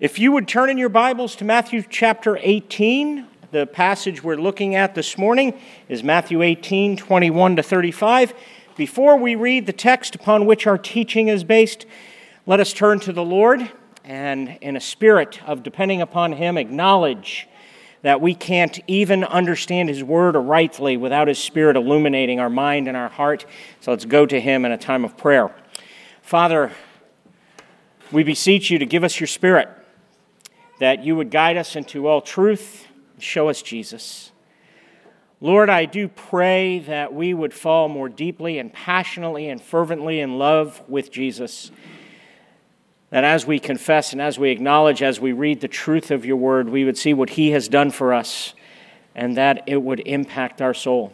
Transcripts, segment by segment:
If you would turn in your Bibles to Matthew chapter 18, the passage we're looking at this morning is Matthew 18, 21 to 35. Before we read the text upon which our teaching is based, let us turn to the Lord and, in a spirit of depending upon Him, acknowledge that we can't even understand His Word rightly without His Spirit illuminating our mind and our heart. So let's go to Him in a time of prayer. Father, we beseech you to give us your Spirit that you would guide us into all truth, show us Jesus. Lord, I do pray that we would fall more deeply and passionately and fervently in love with Jesus. That as we confess and as we acknowledge, as we read the truth of your word, we would see what he has done for us and that it would impact our soul.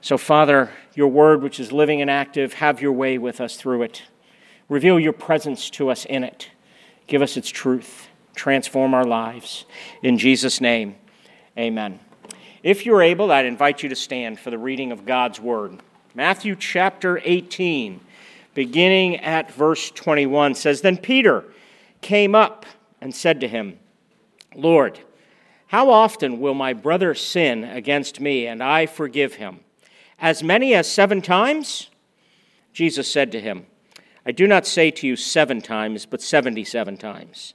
So, Father, your word, which is living and active, have your way with us through it. Reveal your presence to us in it. Give us its truth transform our lives. In Jesus' name, amen. If you're able, I'd invite you to stand for the reading of God's Word. Matthew chapter 18, beginning at verse 21, says Then Peter came up and said to him, Lord, how often will my brother sin against me and I forgive him? As many as seven times? Jesus said to him, I do not say to you seven times, but seventy seven times.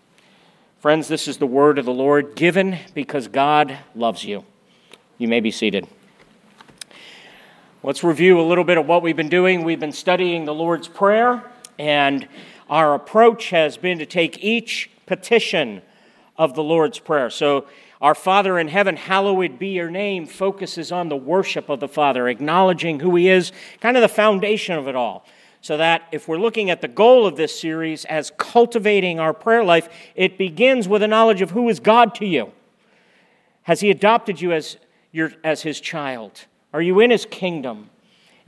Friends, this is the word of the Lord given because God loves you. You may be seated. Let's review a little bit of what we've been doing. We've been studying the Lord's Prayer, and our approach has been to take each petition of the Lord's Prayer. So, our Father in heaven, hallowed be your name, focuses on the worship of the Father, acknowledging who He is, kind of the foundation of it all so that if we're looking at the goal of this series as cultivating our prayer life, it begins with a knowledge of who is God to you. Has He adopted you as, your, as His child? Are you in His kingdom?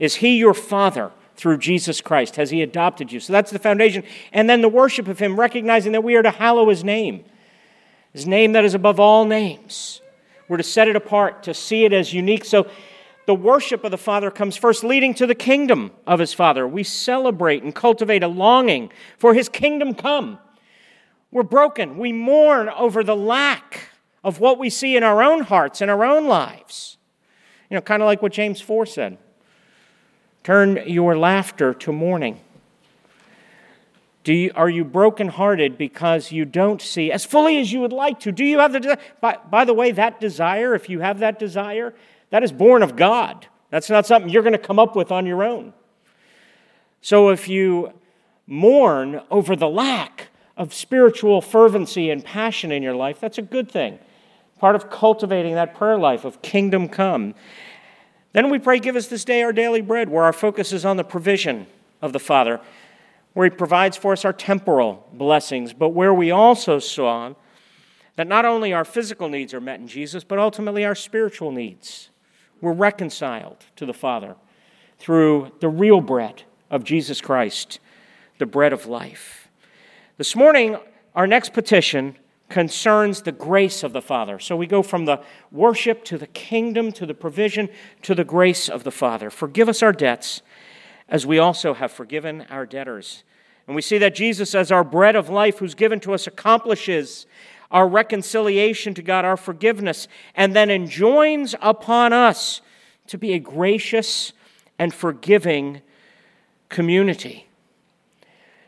Is He your Father through Jesus Christ? Has He adopted you? So that's the foundation. And then the worship of Him, recognizing that we are to hallow His name, His name that is above all names. We're to set it apart, to see it as unique. So the worship of the Father comes first, leading to the kingdom of his Father. We celebrate and cultivate a longing for his kingdom come. We're broken. We mourn over the lack of what we see in our own hearts and our own lives. You know, kind of like what James 4 said turn your laughter to mourning. Do you, are you brokenhearted because you don't see as fully as you would like to? Do you have the desire? By, by the way, that desire, if you have that desire, that is born of God. That's not something you're going to come up with on your own. So if you mourn over the lack of spiritual fervency and passion in your life, that's a good thing. Part of cultivating that prayer life of kingdom come. Then we pray, Give us this day our daily bread, where our focus is on the provision of the Father, where He provides for us our temporal blessings, but where we also saw that not only our physical needs are met in Jesus, but ultimately our spiritual needs. We're reconciled to the Father through the real bread of Jesus Christ, the bread of life. This morning, our next petition concerns the grace of the Father. So we go from the worship to the kingdom to the provision to the grace of the Father. Forgive us our debts as we also have forgiven our debtors. And we see that Jesus, as our bread of life, who's given to us, accomplishes our reconciliation to God, our forgiveness, and then enjoins upon us to be a gracious and forgiving community.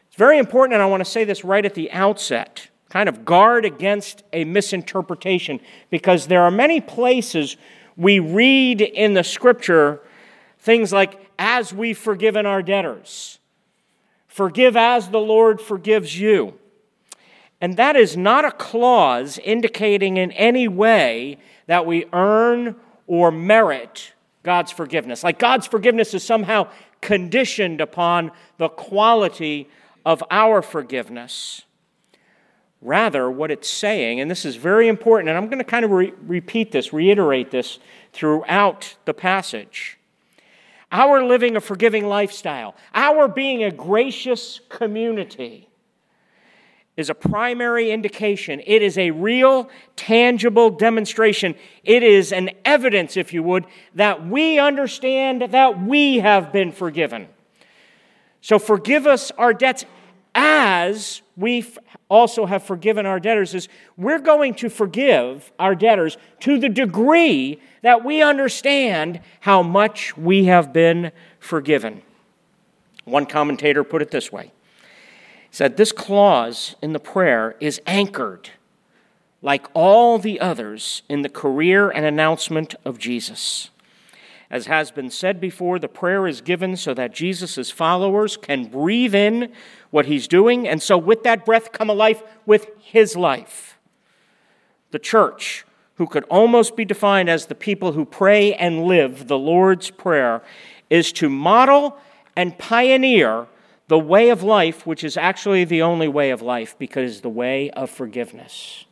It's very important, and I want to say this right at the outset kind of guard against a misinterpretation because there are many places we read in the scripture things like, as we've forgiven our debtors, forgive as the Lord forgives you. And that is not a clause indicating in any way that we earn or merit God's forgiveness. Like God's forgiveness is somehow conditioned upon the quality of our forgiveness. Rather, what it's saying, and this is very important, and I'm going to kind of re- repeat this, reiterate this throughout the passage. Our living a forgiving lifestyle, our being a gracious community, is a primary indication. It is a real, tangible demonstration. It is an evidence, if you would, that we understand that we have been forgiven. So forgive us our debts as we also have forgiven our debtors is we're going to forgive our debtors to the degree that we understand how much we have been forgiven. One commentator put it this way he said, This clause in the prayer is anchored, like all the others, in the career and announcement of Jesus. As has been said before, the prayer is given so that Jesus' followers can breathe in what he's doing, and so with that breath come a life with his life. The church, who could almost be defined as the people who pray and live the Lord's Prayer, is to model and pioneer the way of life, which is actually the only way of life because the way of forgiveness.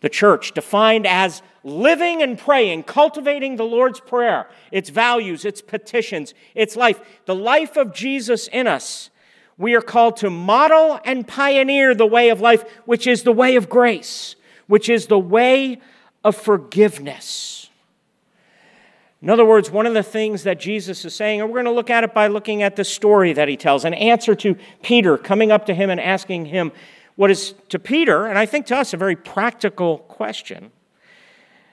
The church, defined as living and praying, cultivating the Lord's Prayer, its values, its petitions, its life, the life of Jesus in us. We are called to model and pioneer the way of life, which is the way of grace, which is the way of forgiveness. In other words, one of the things that Jesus is saying, and we're going to look at it by looking at the story that he tells, an answer to Peter coming up to him and asking him what is to Peter, and I think to us, a very practical question.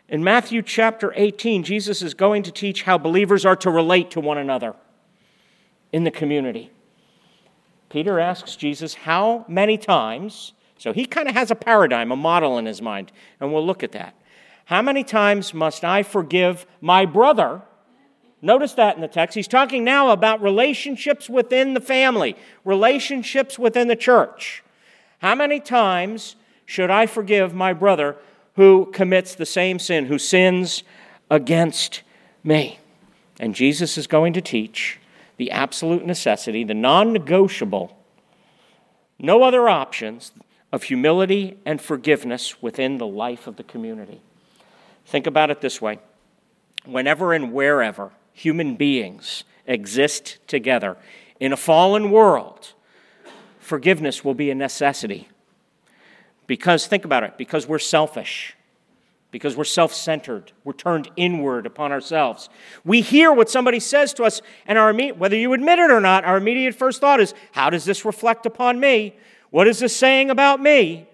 In Matthew chapter 18, Jesus is going to teach how believers are to relate to one another in the community. Peter asks Jesus how many times, so he kind of has a paradigm, a model in his mind, and we'll look at that. How many times must I forgive my brother? Notice that in the text. He's talking now about relationships within the family, relationships within the church. How many times should I forgive my brother who commits the same sin, who sins against me? And Jesus is going to teach the absolute necessity, the non negotiable, no other options of humility and forgiveness within the life of the community. Think about it this way whenever and wherever human beings exist together in a fallen world, forgiveness will be a necessity. Because, think about it, because we're selfish, because we're self centered, we're turned inward upon ourselves. We hear what somebody says to us, and our, whether you admit it or not, our immediate first thought is, How does this reflect upon me? What is this saying about me?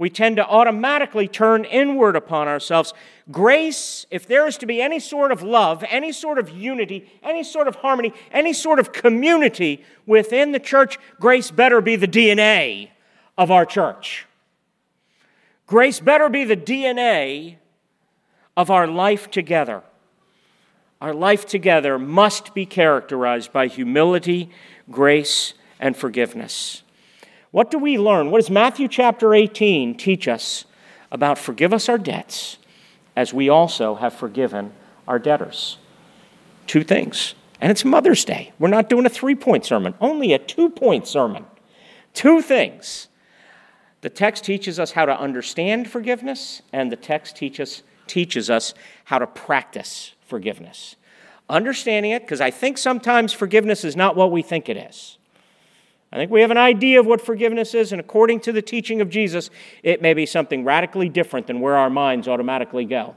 we tend to automatically turn inward upon ourselves. Grace, if there is to be any sort of love, any sort of unity, any sort of harmony, any sort of community within the church, grace better be the DNA of our church. Grace better be the DNA of our life together. Our life together must be characterized by humility, grace, and forgiveness. What do we learn? What does Matthew chapter 18 teach us about forgive us our debts as we also have forgiven our debtors? Two things. And it's Mother's Day. We're not doing a three point sermon, only a two point sermon. Two things. The text teaches us how to understand forgiveness, and the text teaches, teaches us how to practice forgiveness. Understanding it, because I think sometimes forgiveness is not what we think it is. I think we have an idea of what forgiveness is, and according to the teaching of Jesus, it may be something radically different than where our minds automatically go.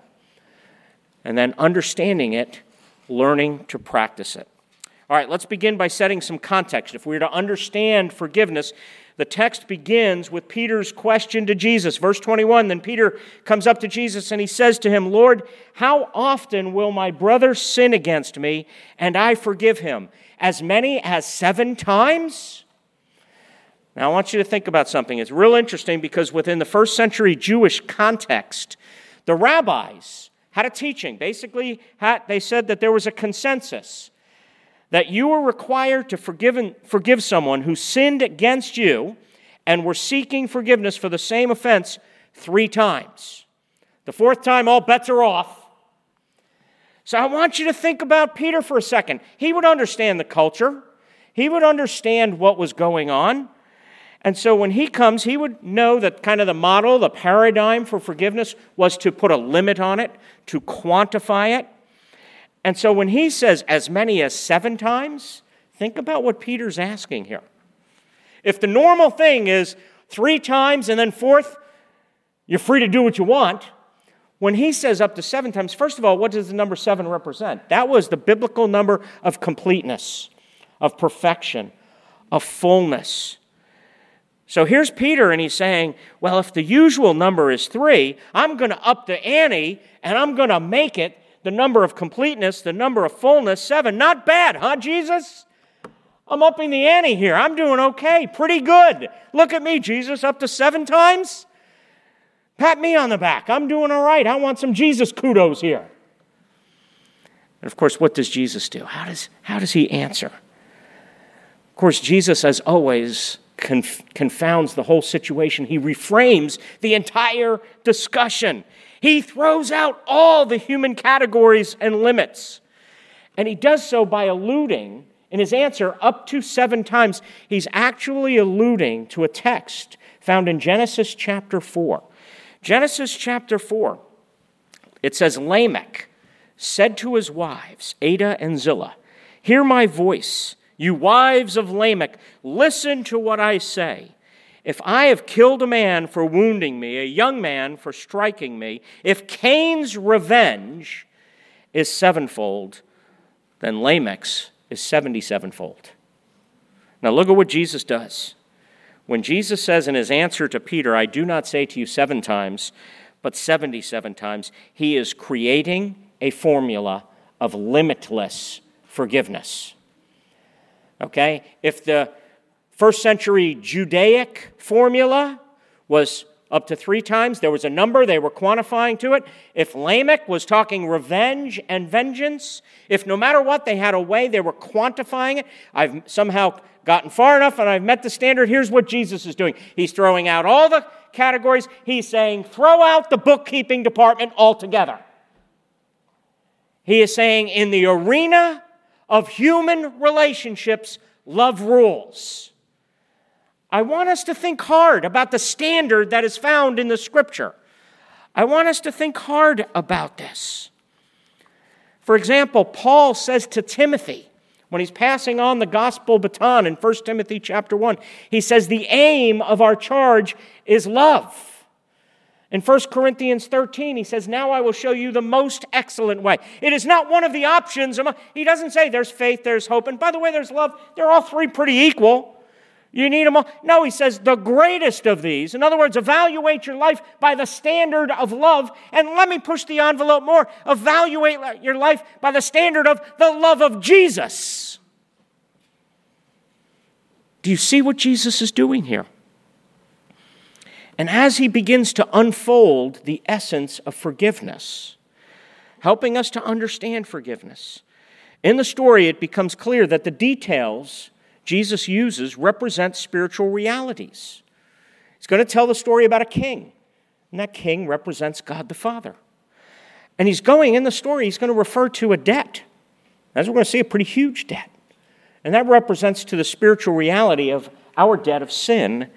And then understanding it, learning to practice it. All right, let's begin by setting some context. If we are to understand forgiveness, the text begins with Peter's question to Jesus. Verse 21 Then Peter comes up to Jesus and he says to him, Lord, how often will my brother sin against me and I forgive him? As many as seven times? Now, I want you to think about something. It's real interesting because within the first century Jewish context, the rabbis had a teaching. Basically, they said that there was a consensus that you were required to forgive, forgive someone who sinned against you and were seeking forgiveness for the same offense three times. The fourth time, all bets are off. So I want you to think about Peter for a second. He would understand the culture, he would understand what was going on. And so when he comes, he would know that kind of the model, the paradigm for forgiveness was to put a limit on it, to quantify it. And so when he says as many as seven times, think about what Peter's asking here. If the normal thing is three times and then fourth, you're free to do what you want. When he says up to seven times, first of all, what does the number seven represent? That was the biblical number of completeness, of perfection, of fullness. So here's Peter, and he's saying, Well, if the usual number is three, I'm going to up the ante and I'm going to make it the number of completeness, the number of fullness, seven. Not bad, huh, Jesus? I'm upping the ante here. I'm doing okay, pretty good. Look at me, Jesus, up to seven times. Pat me on the back. I'm doing all right. I want some Jesus kudos here. And of course, what does Jesus do? How does, how does he answer? Of course, Jesus, as always, conf- confounds the whole situation. He reframes the entire discussion. He throws out all the human categories and limits. And he does so by alluding in his answer up to seven times. He's actually alluding to a text found in Genesis chapter 4. Genesis chapter 4, it says, Lamech said to his wives, Adah and Zillah, Hear my voice you wives of Lamech, listen to what I say. If I have killed a man for wounding me, a young man for striking me, if Cain's revenge is sevenfold, then Lamech's is 77fold. Now look at what Jesus does. When Jesus says in his answer to Peter, I do not say to you seven times, but 77 times, he is creating a formula of limitless forgiveness. Okay? If the first century Judaic formula was up to three times, there was a number, they were quantifying to it. If Lamech was talking revenge and vengeance, if no matter what they had a way, they were quantifying it. I've somehow gotten far enough and I've met the standard. Here's what Jesus is doing He's throwing out all the categories. He's saying, throw out the bookkeeping department altogether. He is saying, in the arena of human relationships, love rules. I want us to think hard about the standard that is found in the scripture. I want us to think hard about this. For example, Paul says to Timothy, when he's passing on the gospel baton in 1 Timothy chapter 1, he says, The aim of our charge is love. In 1 Corinthians 13, he says, Now I will show you the most excellent way. It is not one of the options. He doesn't say there's faith, there's hope, and by the way, there's love. They're all three pretty equal. You need them all. No, he says the greatest of these. In other words, evaluate your life by the standard of love. And let me push the envelope more. Evaluate your life by the standard of the love of Jesus. Do you see what Jesus is doing here? And as he begins to unfold the essence of forgiveness, helping us to understand forgiveness, in the story it becomes clear that the details Jesus uses represent spiritual realities. He's going to tell the story about a king, and that king represents God the Father. And he's going in the story, he's going to refer to a debt. As we're going to see, a pretty huge debt. And that represents to the spiritual reality of our debt of sin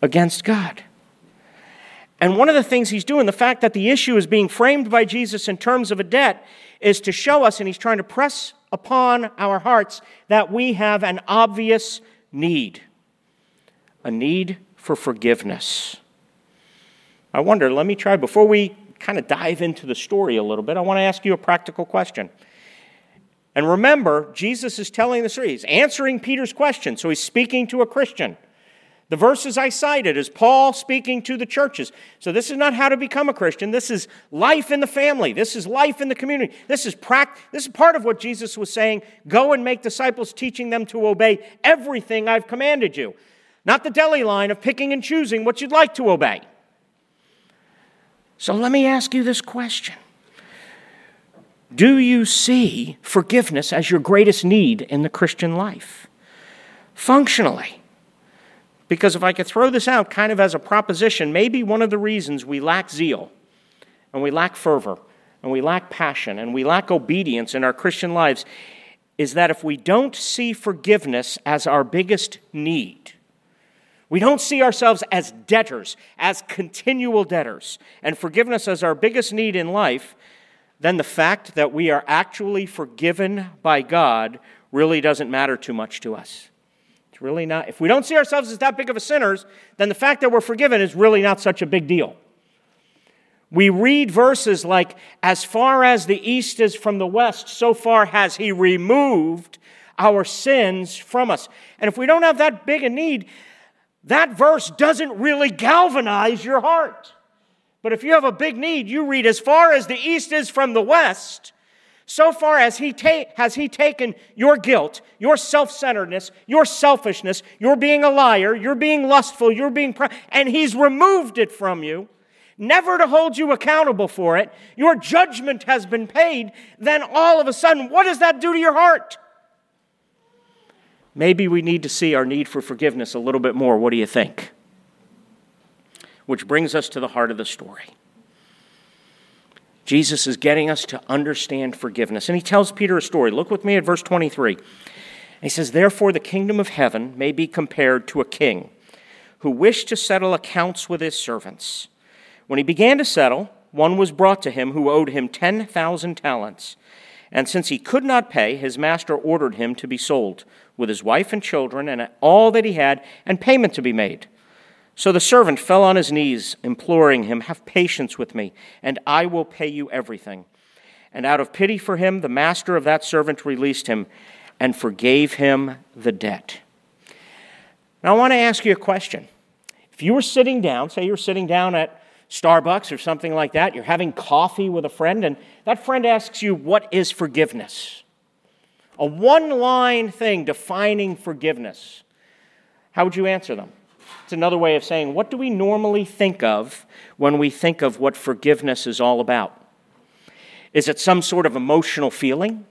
against God. And one of the things he's doing, the fact that the issue is being framed by Jesus in terms of a debt, is to show us, and he's trying to press upon our hearts, that we have an obvious need. a need for forgiveness. I wonder, let me try, before we kind of dive into the story a little bit, I want to ask you a practical question. And remember, Jesus is telling the story. He's answering Peter's question, so he's speaking to a Christian. The verses I cited is Paul speaking to the churches. So this is not how to become a Christian. This is life in the family. This is life in the community. This is pract- this is part of what Jesus was saying, go and make disciples teaching them to obey everything I've commanded you. Not the deli line of picking and choosing what you'd like to obey. So let me ask you this question. Do you see forgiveness as your greatest need in the Christian life? Functionally, because if I could throw this out kind of as a proposition, maybe one of the reasons we lack zeal and we lack fervor and we lack passion and we lack obedience in our Christian lives is that if we don't see forgiveness as our biggest need, we don't see ourselves as debtors, as continual debtors, and forgiveness as our biggest need in life, then the fact that we are actually forgiven by God really doesn't matter too much to us. It's really not, if we don't see ourselves as that big of a sinners, then the fact that we're forgiven is really not such a big deal. We read verses like, As far as the east is from the west, so far has he removed our sins from us. And if we don't have that big a need, that verse doesn't really galvanize your heart. But if you have a big need, you read, As far as the east is from the west, so far as he ta- has he taken your guilt, your self centeredness, your selfishness, your being a liar, you're being lustful, you're being, and he's removed it from you, never to hold you accountable for it, your judgment has been paid, then all of a sudden, what does that do to your heart? Maybe we need to see our need for forgiveness a little bit more. What do you think? Which brings us to the heart of the story. Jesus is getting us to understand forgiveness. And he tells Peter a story. Look with me at verse 23. He says, Therefore, the kingdom of heaven may be compared to a king who wished to settle accounts with his servants. When he began to settle, one was brought to him who owed him 10,000 talents. And since he could not pay, his master ordered him to be sold, with his wife and children, and all that he had, and payment to be made. So the servant fell on his knees, imploring him, Have patience with me, and I will pay you everything. And out of pity for him, the master of that servant released him and forgave him the debt. Now, I want to ask you a question. If you were sitting down, say you're sitting down at Starbucks or something like that, you're having coffee with a friend, and that friend asks you, What is forgiveness? A one line thing defining forgiveness. How would you answer them? It's another way of saying, what do we normally think of when we think of what forgiveness is all about? Is it some sort of emotional feeling?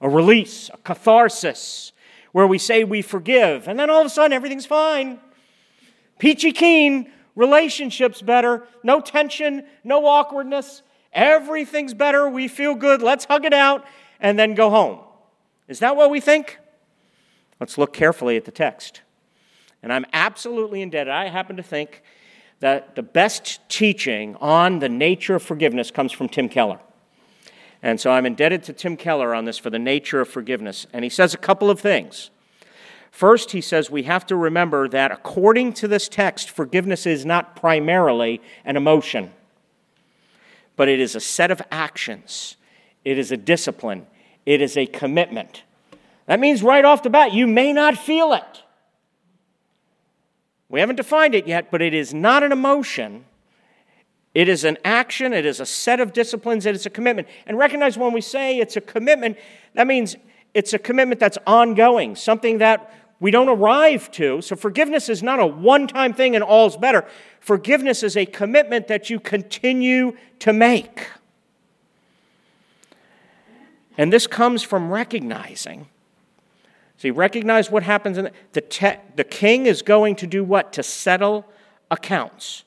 A release, a catharsis, where we say we forgive, and then all of a sudden everything's fine. Peachy keen, relationships better, no tension, no awkwardness, everything's better, we feel good, let's hug it out, and then go home. Is that what we think? Let's look carefully at the text. And I'm absolutely indebted. I happen to think that the best teaching on the nature of forgiveness comes from Tim Keller. And so I'm indebted to Tim Keller on this for the nature of forgiveness. And he says a couple of things. First, he says we have to remember that according to this text, forgiveness is not primarily an emotion, but it is a set of actions, it is a discipline, it is a commitment. That means right off the bat, you may not feel it. We haven't defined it yet, but it is not an emotion. It is an action, it is a set of disciplines, it is a commitment. And recognize when we say it's a commitment, that means it's a commitment that's ongoing, something that we don't arrive to. So forgiveness is not a one time thing and all's better. Forgiveness is a commitment that you continue to make. And this comes from recognizing See, recognize what happens in the, the, te- the king is going to do what? To settle accounts.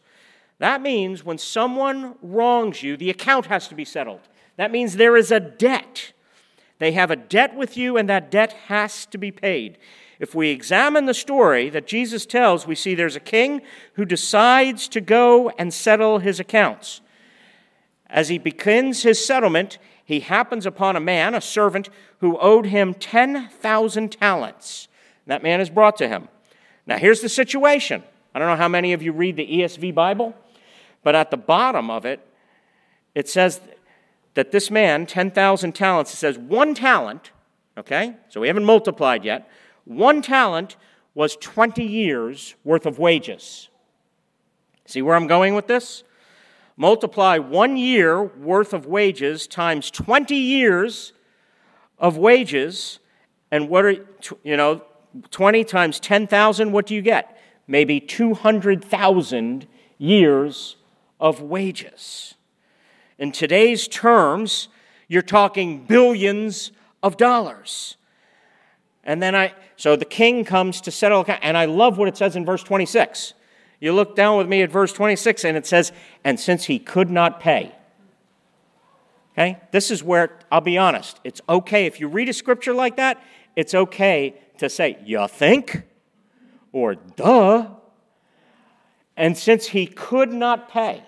That means when someone wrongs you, the account has to be settled. That means there is a debt. They have a debt with you, and that debt has to be paid. If we examine the story that Jesus tells, we see there's a king who decides to go and settle his accounts. As he begins his settlement, he happens upon a man, a servant, who owed him 10,000 talents. That man is brought to him. Now, here's the situation. I don't know how many of you read the ESV Bible, but at the bottom of it, it says that this man, 10,000 talents, it says one talent, okay? So we haven't multiplied yet. One talent was 20 years worth of wages. See where I'm going with this? Multiply one year worth of wages times 20 years of wages, and what are, you know, 20 times 10,000, what do you get? Maybe 200,000 years of wages. In today's terms, you're talking billions of dollars. And then I, so the king comes to settle, and I love what it says in verse 26. You look down with me at verse 26, and it says, And since he could not pay. Okay? This is where, I'll be honest, it's okay. If you read a scripture like that, it's okay to say, You think? Or duh. And since he could not pay.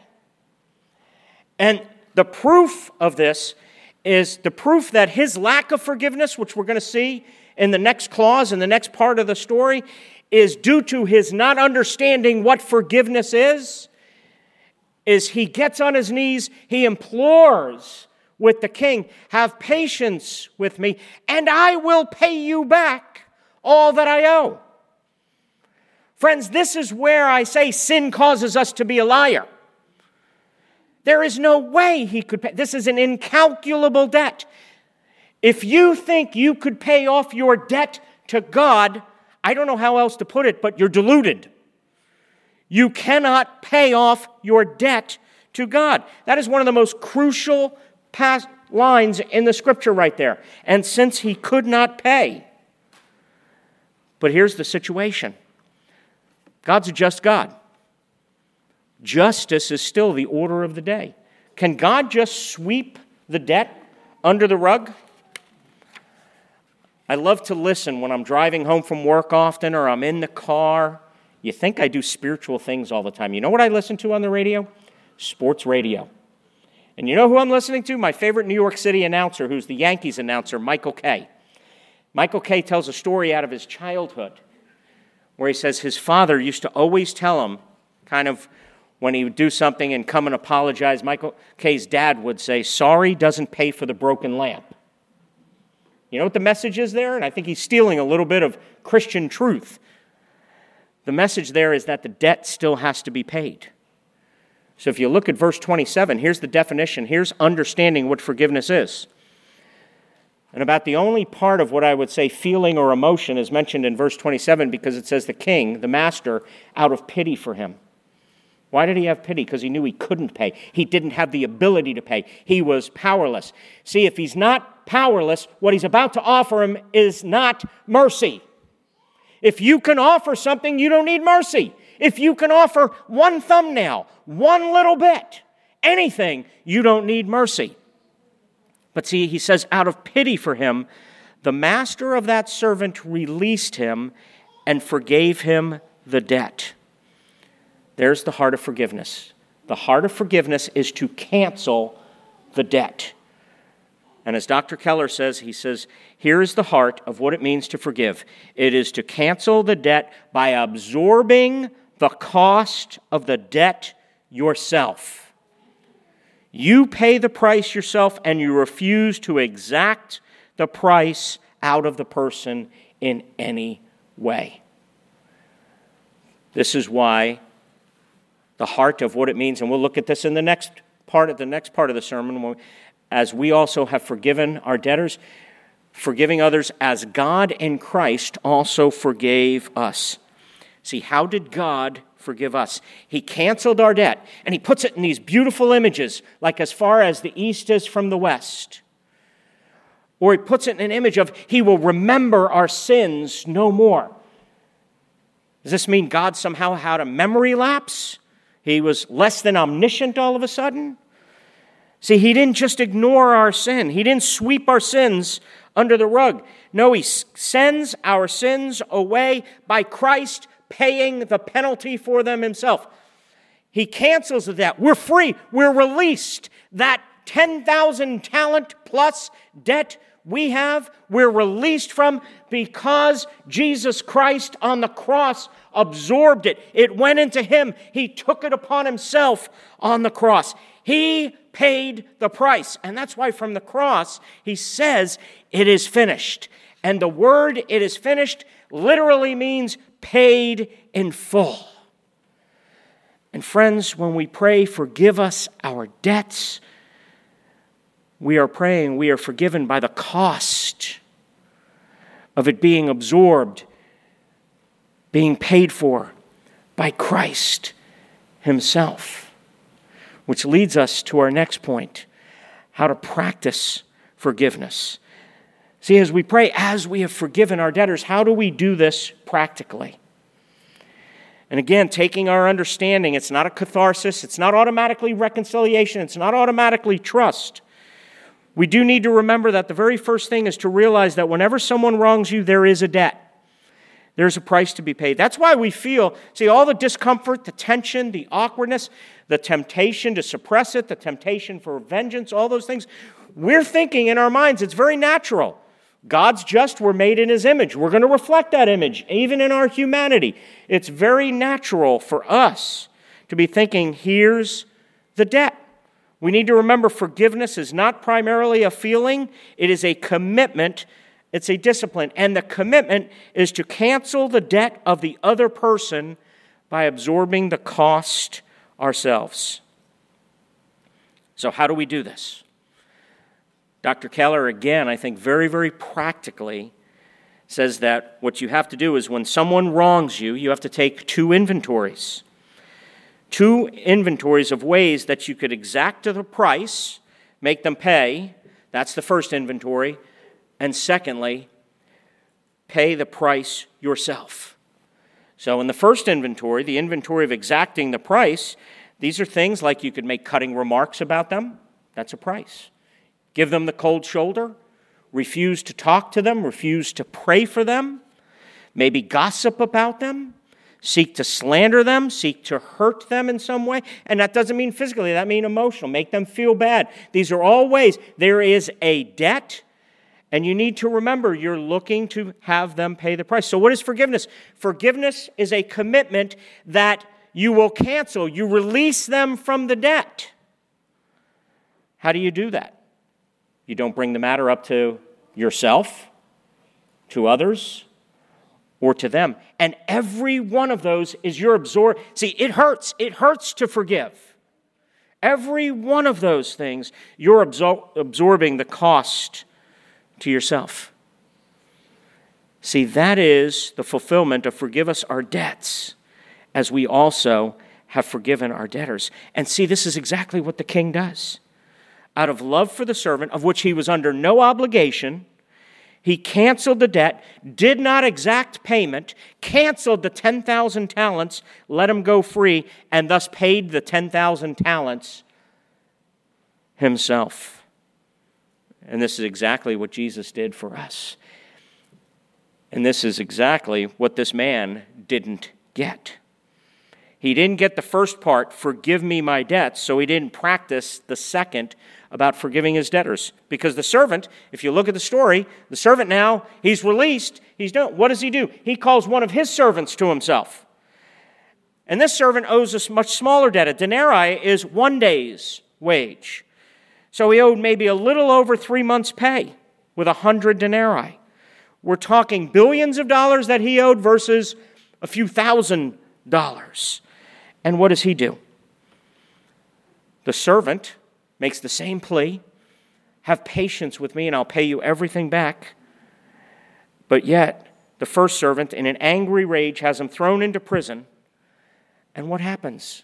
And the proof of this is the proof that his lack of forgiveness, which we're going to see in the next clause, in the next part of the story, is due to his not understanding what forgiveness is, is he gets on his knees, he implores with the king, Have patience with me, and I will pay you back all that I owe. Friends, this is where I say sin causes us to be a liar. There is no way he could pay. This is an incalculable debt. If you think you could pay off your debt to God, I don't know how else to put it, but you're deluded. You cannot pay off your debt to God. That is one of the most crucial past lines in the scripture right there. And since he could not pay, but here's the situation God's a just God. Justice is still the order of the day. Can God just sweep the debt under the rug? I love to listen when I'm driving home from work often or I'm in the car. You think I do spiritual things all the time. You know what I listen to on the radio? Sports radio. And you know who I'm listening to? My favorite New York City announcer, who's the Yankees announcer, Michael Kay. Michael Kay tells a story out of his childhood where he says his father used to always tell him, kind of when he would do something and come and apologize, Michael Kay's dad would say, Sorry doesn't pay for the broken lamp. You know what the message is there? And I think he's stealing a little bit of Christian truth. The message there is that the debt still has to be paid. So if you look at verse 27, here's the definition. Here's understanding what forgiveness is. And about the only part of what I would say feeling or emotion is mentioned in verse 27 because it says the king, the master, out of pity for him. Why did he have pity? Because he knew he couldn't pay. He didn't have the ability to pay. He was powerless. See, if he's not powerless, what he's about to offer him is not mercy. If you can offer something, you don't need mercy. If you can offer one thumbnail, one little bit, anything, you don't need mercy. But see, he says, out of pity for him, the master of that servant released him and forgave him the debt. There's the heart of forgiveness. The heart of forgiveness is to cancel the debt. And as Dr. Keller says, he says, here is the heart of what it means to forgive it is to cancel the debt by absorbing the cost of the debt yourself. You pay the price yourself and you refuse to exact the price out of the person in any way. This is why the heart of what it means, and we'll look at this in the next part of the next part of the sermon, as we also have forgiven our debtors, forgiving others as God in Christ also forgave us. See, how did God forgive us? He canceled our debt, and He puts it in these beautiful images, like as far as the east is from the west. Or He puts it in an image of He will remember our sins no more. Does this mean God somehow had a memory lapse? He was less than omniscient all of a sudden? See, He didn't just ignore our sin, He didn't sweep our sins under the rug. No, He sends our sins away by Christ paying the penalty for them himself. He cancels the debt. We're free. We're released. That 10,000 talent plus debt we have, we're released from because Jesus Christ on the cross absorbed it. It went into him. He took it upon himself on the cross. He paid the price. And that's why from the cross, he says, It is finished. And the word it is finished literally means paid in full. And friends, when we pray, forgive us our debts, we are praying we are forgiven by the cost of it being absorbed, being paid for by Christ Himself. Which leads us to our next point how to practice forgiveness. See, as we pray, as we have forgiven our debtors, how do we do this practically? And again, taking our understanding, it's not a catharsis, it's not automatically reconciliation, it's not automatically trust. We do need to remember that the very first thing is to realize that whenever someone wrongs you, there is a debt. There's a price to be paid. That's why we feel, see, all the discomfort, the tension, the awkwardness, the temptation to suppress it, the temptation for vengeance, all those things. We're thinking in our minds, it's very natural. God's just, we're made in His image. We're going to reflect that image, even in our humanity. It's very natural for us to be thinking, here's the debt. We need to remember forgiveness is not primarily a feeling, it is a commitment, it's a discipline. And the commitment is to cancel the debt of the other person by absorbing the cost ourselves. So, how do we do this? Dr. Keller, again, I think very, very practically, says that what you have to do is when someone wrongs you, you have to take two inventories two inventories of ways that you could exact the price, make them pay. That's the first inventory. And secondly, pay the price yourself. So, in the first inventory, the inventory of exacting the price, these are things like you could make cutting remarks about them. That's a price. Give them the cold shoulder, refuse to talk to them, refuse to pray for them, maybe gossip about them, seek to slander them, seek to hurt them in some way. And that doesn't mean physically, that means emotional, make them feel bad. These are all ways there is a debt, and you need to remember you're looking to have them pay the price. So, what is forgiveness? Forgiveness is a commitment that you will cancel, you release them from the debt. How do you do that? You don't bring the matter up to yourself, to others, or to them. And every one of those is your absorb. See, it hurts. It hurts to forgive. Every one of those things, you're absor- absorbing the cost to yourself. See, that is the fulfillment of forgive us our debts as we also have forgiven our debtors. And see, this is exactly what the king does. Out of love for the servant, of which he was under no obligation, he canceled the debt, did not exact payment, canceled the 10,000 talents, let him go free, and thus paid the 10,000 talents himself. And this is exactly what Jesus did for us. And this is exactly what this man didn't get. He didn't get the first part, forgive me my debts, so he didn't practice the second about forgiving his debtors. Because the servant, if you look at the story, the servant now, he's released. He's done. What does he do? He calls one of his servants to himself. And this servant owes a much smaller debt. A denarii is one day's wage. So he owed maybe a little over three months' pay with a hundred denarii. We're talking billions of dollars that he owed versus a few thousand dollars. And what does he do? The servant makes the same plea Have patience with me, and I'll pay you everything back. But yet, the first servant, in an angry rage, has him thrown into prison. And what happens?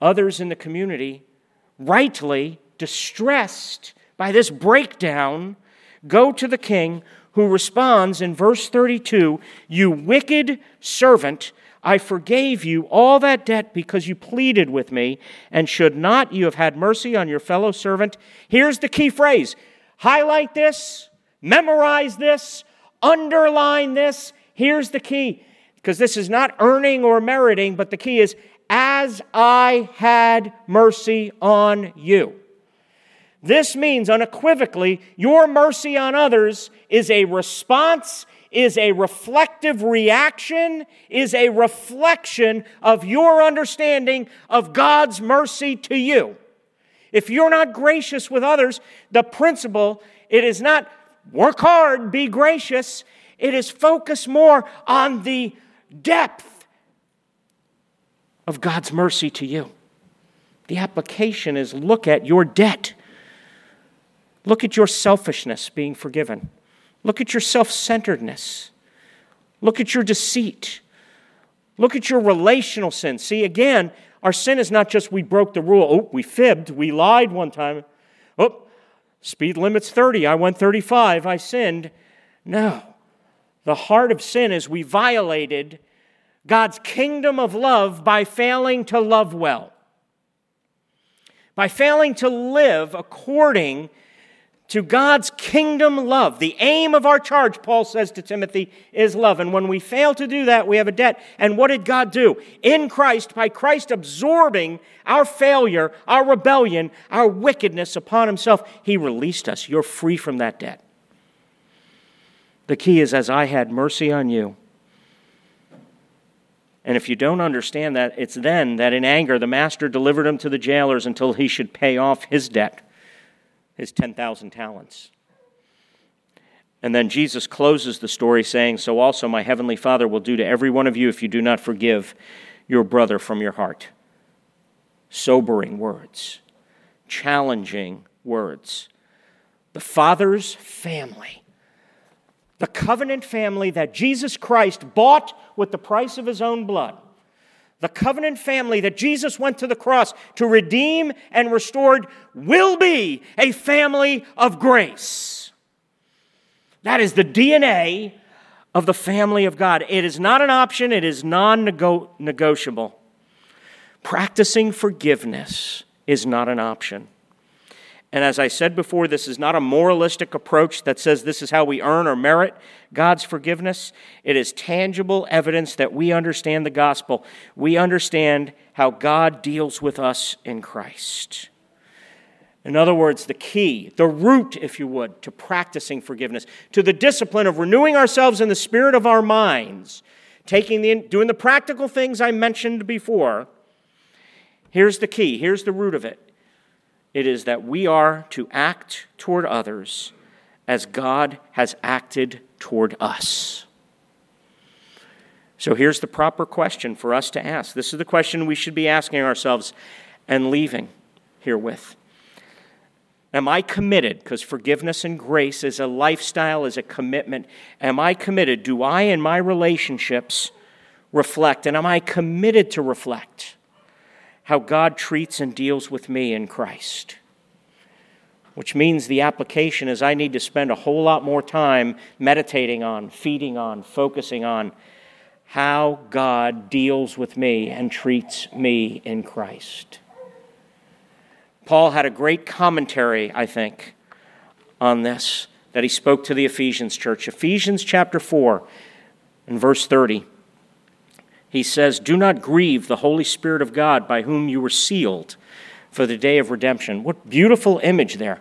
Others in the community, rightly distressed by this breakdown, go to the king, who responds in verse 32 You wicked servant, I forgave you all that debt because you pleaded with me, and should not you have had mercy on your fellow servant? Here's the key phrase highlight this, memorize this, underline this. Here's the key because this is not earning or meriting, but the key is as I had mercy on you. This means unequivocally your mercy on others is a response, is a reflective reaction, is a reflection of your understanding of God's mercy to you. If you're not gracious with others, the principle, it is not work hard, be gracious. It is focus more on the depth of God's mercy to you. The application is look at your debt. Look at your selfishness being forgiven. Look at your self centeredness. Look at your deceit. Look at your relational sin. See, again, our sin is not just we broke the rule. Oh, we fibbed. We lied one time. Oh, speed limit's 30. I went 35. I sinned. No. The heart of sin is we violated God's kingdom of love by failing to love well, by failing to live according to God's kingdom love. The aim of our charge, Paul says to Timothy, is love. And when we fail to do that, we have a debt. And what did God do? In Christ, by Christ absorbing our failure, our rebellion, our wickedness upon himself, he released us. You're free from that debt. The key is, as I had mercy on you. And if you don't understand that, it's then that in anger the master delivered him to the jailers until he should pay off his debt his 10,000 talents. And then Jesus closes the story saying, So also my heavenly Father will do to every one of you if you do not forgive your brother from your heart. Sobering words, challenging words. The Father's family, the covenant family that Jesus Christ bought with the price of his own blood the covenant family that Jesus went to the cross to redeem and restored will be a family of grace. That is the DNA of the family of God. It is not an option, it is non negotiable. Practicing forgiveness is not an option. And as I said before, this is not a moralistic approach that says this is how we earn or merit God's forgiveness. It is tangible evidence that we understand the gospel. We understand how God deals with us in Christ. In other words, the key, the root, if you would, to practicing forgiveness, to the discipline of renewing ourselves in the spirit of our minds, taking the, doing the practical things I mentioned before. Here's the key, here's the root of it it is that we are to act toward others as God has acted toward us. So here's the proper question for us to ask. This is the question we should be asking ourselves and leaving herewith. Am I committed? Because forgiveness and grace is a lifestyle, is a commitment. Am I committed? Do I, in my relationships, reflect? And am I committed to reflect? How God treats and deals with me in Christ. Which means the application is I need to spend a whole lot more time meditating on, feeding on, focusing on how God deals with me and treats me in Christ. Paul had a great commentary, I think, on this that he spoke to the Ephesians church. Ephesians chapter 4 and verse 30 he says, Do not grieve the Holy Spirit of God by whom you were sealed for the day of redemption. What beautiful image there.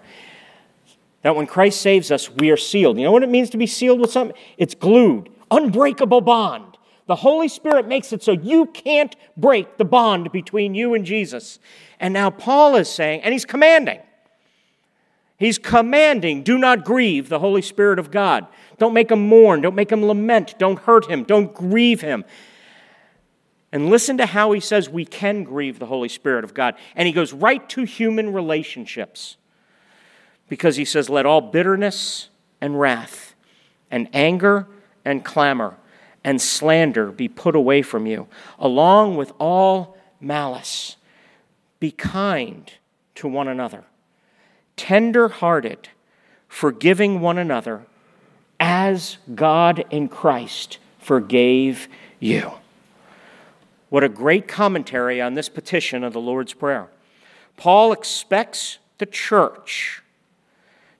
That when Christ saves us, we are sealed. You know what it means to be sealed with something? It's glued, unbreakable bond. The Holy Spirit makes it so you can't break the bond between you and Jesus. And now Paul is saying, and he's commanding, he's commanding, do not grieve the Holy Spirit of God. Don't make him mourn, don't make him lament, don't hurt him, don't grieve him. And listen to how he says we can grieve the Holy Spirit of God. And he goes right to human relationships. Because he says, Let all bitterness and wrath, and anger and clamor, and slander be put away from you, along with all malice. Be kind to one another, tender hearted, forgiving one another, as God in Christ forgave you. What a great commentary on this petition of the Lord's Prayer. Paul expects the church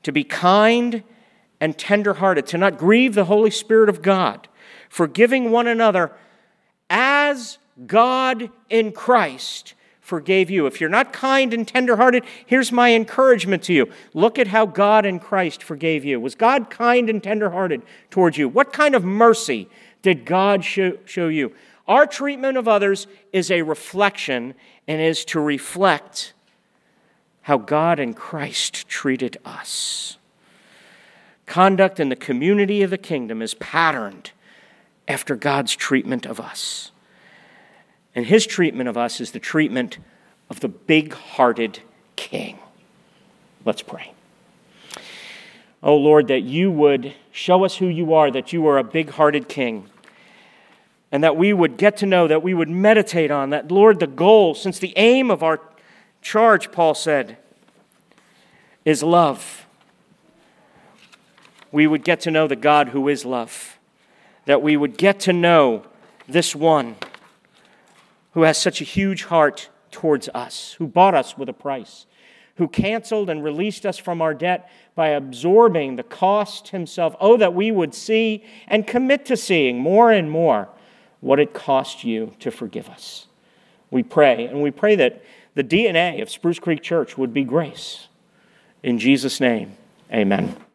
to be kind and tenderhearted, to not grieve the Holy Spirit of God, forgiving one another as God in Christ forgave you. If you're not kind and tenderhearted, here's my encouragement to you. Look at how God in Christ forgave you. Was God kind and tenderhearted towards you? What kind of mercy did God show, show you? Our treatment of others is a reflection and is to reflect how God and Christ treated us. Conduct in the community of the kingdom is patterned after God's treatment of us. And his treatment of us is the treatment of the big hearted king. Let's pray. Oh Lord, that you would show us who you are, that you are a big hearted king, and that we would get to know, that we would meditate on that, Lord, the goal, since the aim of our charge, Paul said, is love. We would get to know the God who is love, that we would get to know this one who has such a huge heart towards us, who bought us with a price, who canceled and released us from our debt by absorbing the cost himself. Oh, that we would see and commit to seeing more and more what it cost you to forgive us. We pray, and we pray that the DNA of Spruce Creek Church would be grace. In Jesus' name, amen.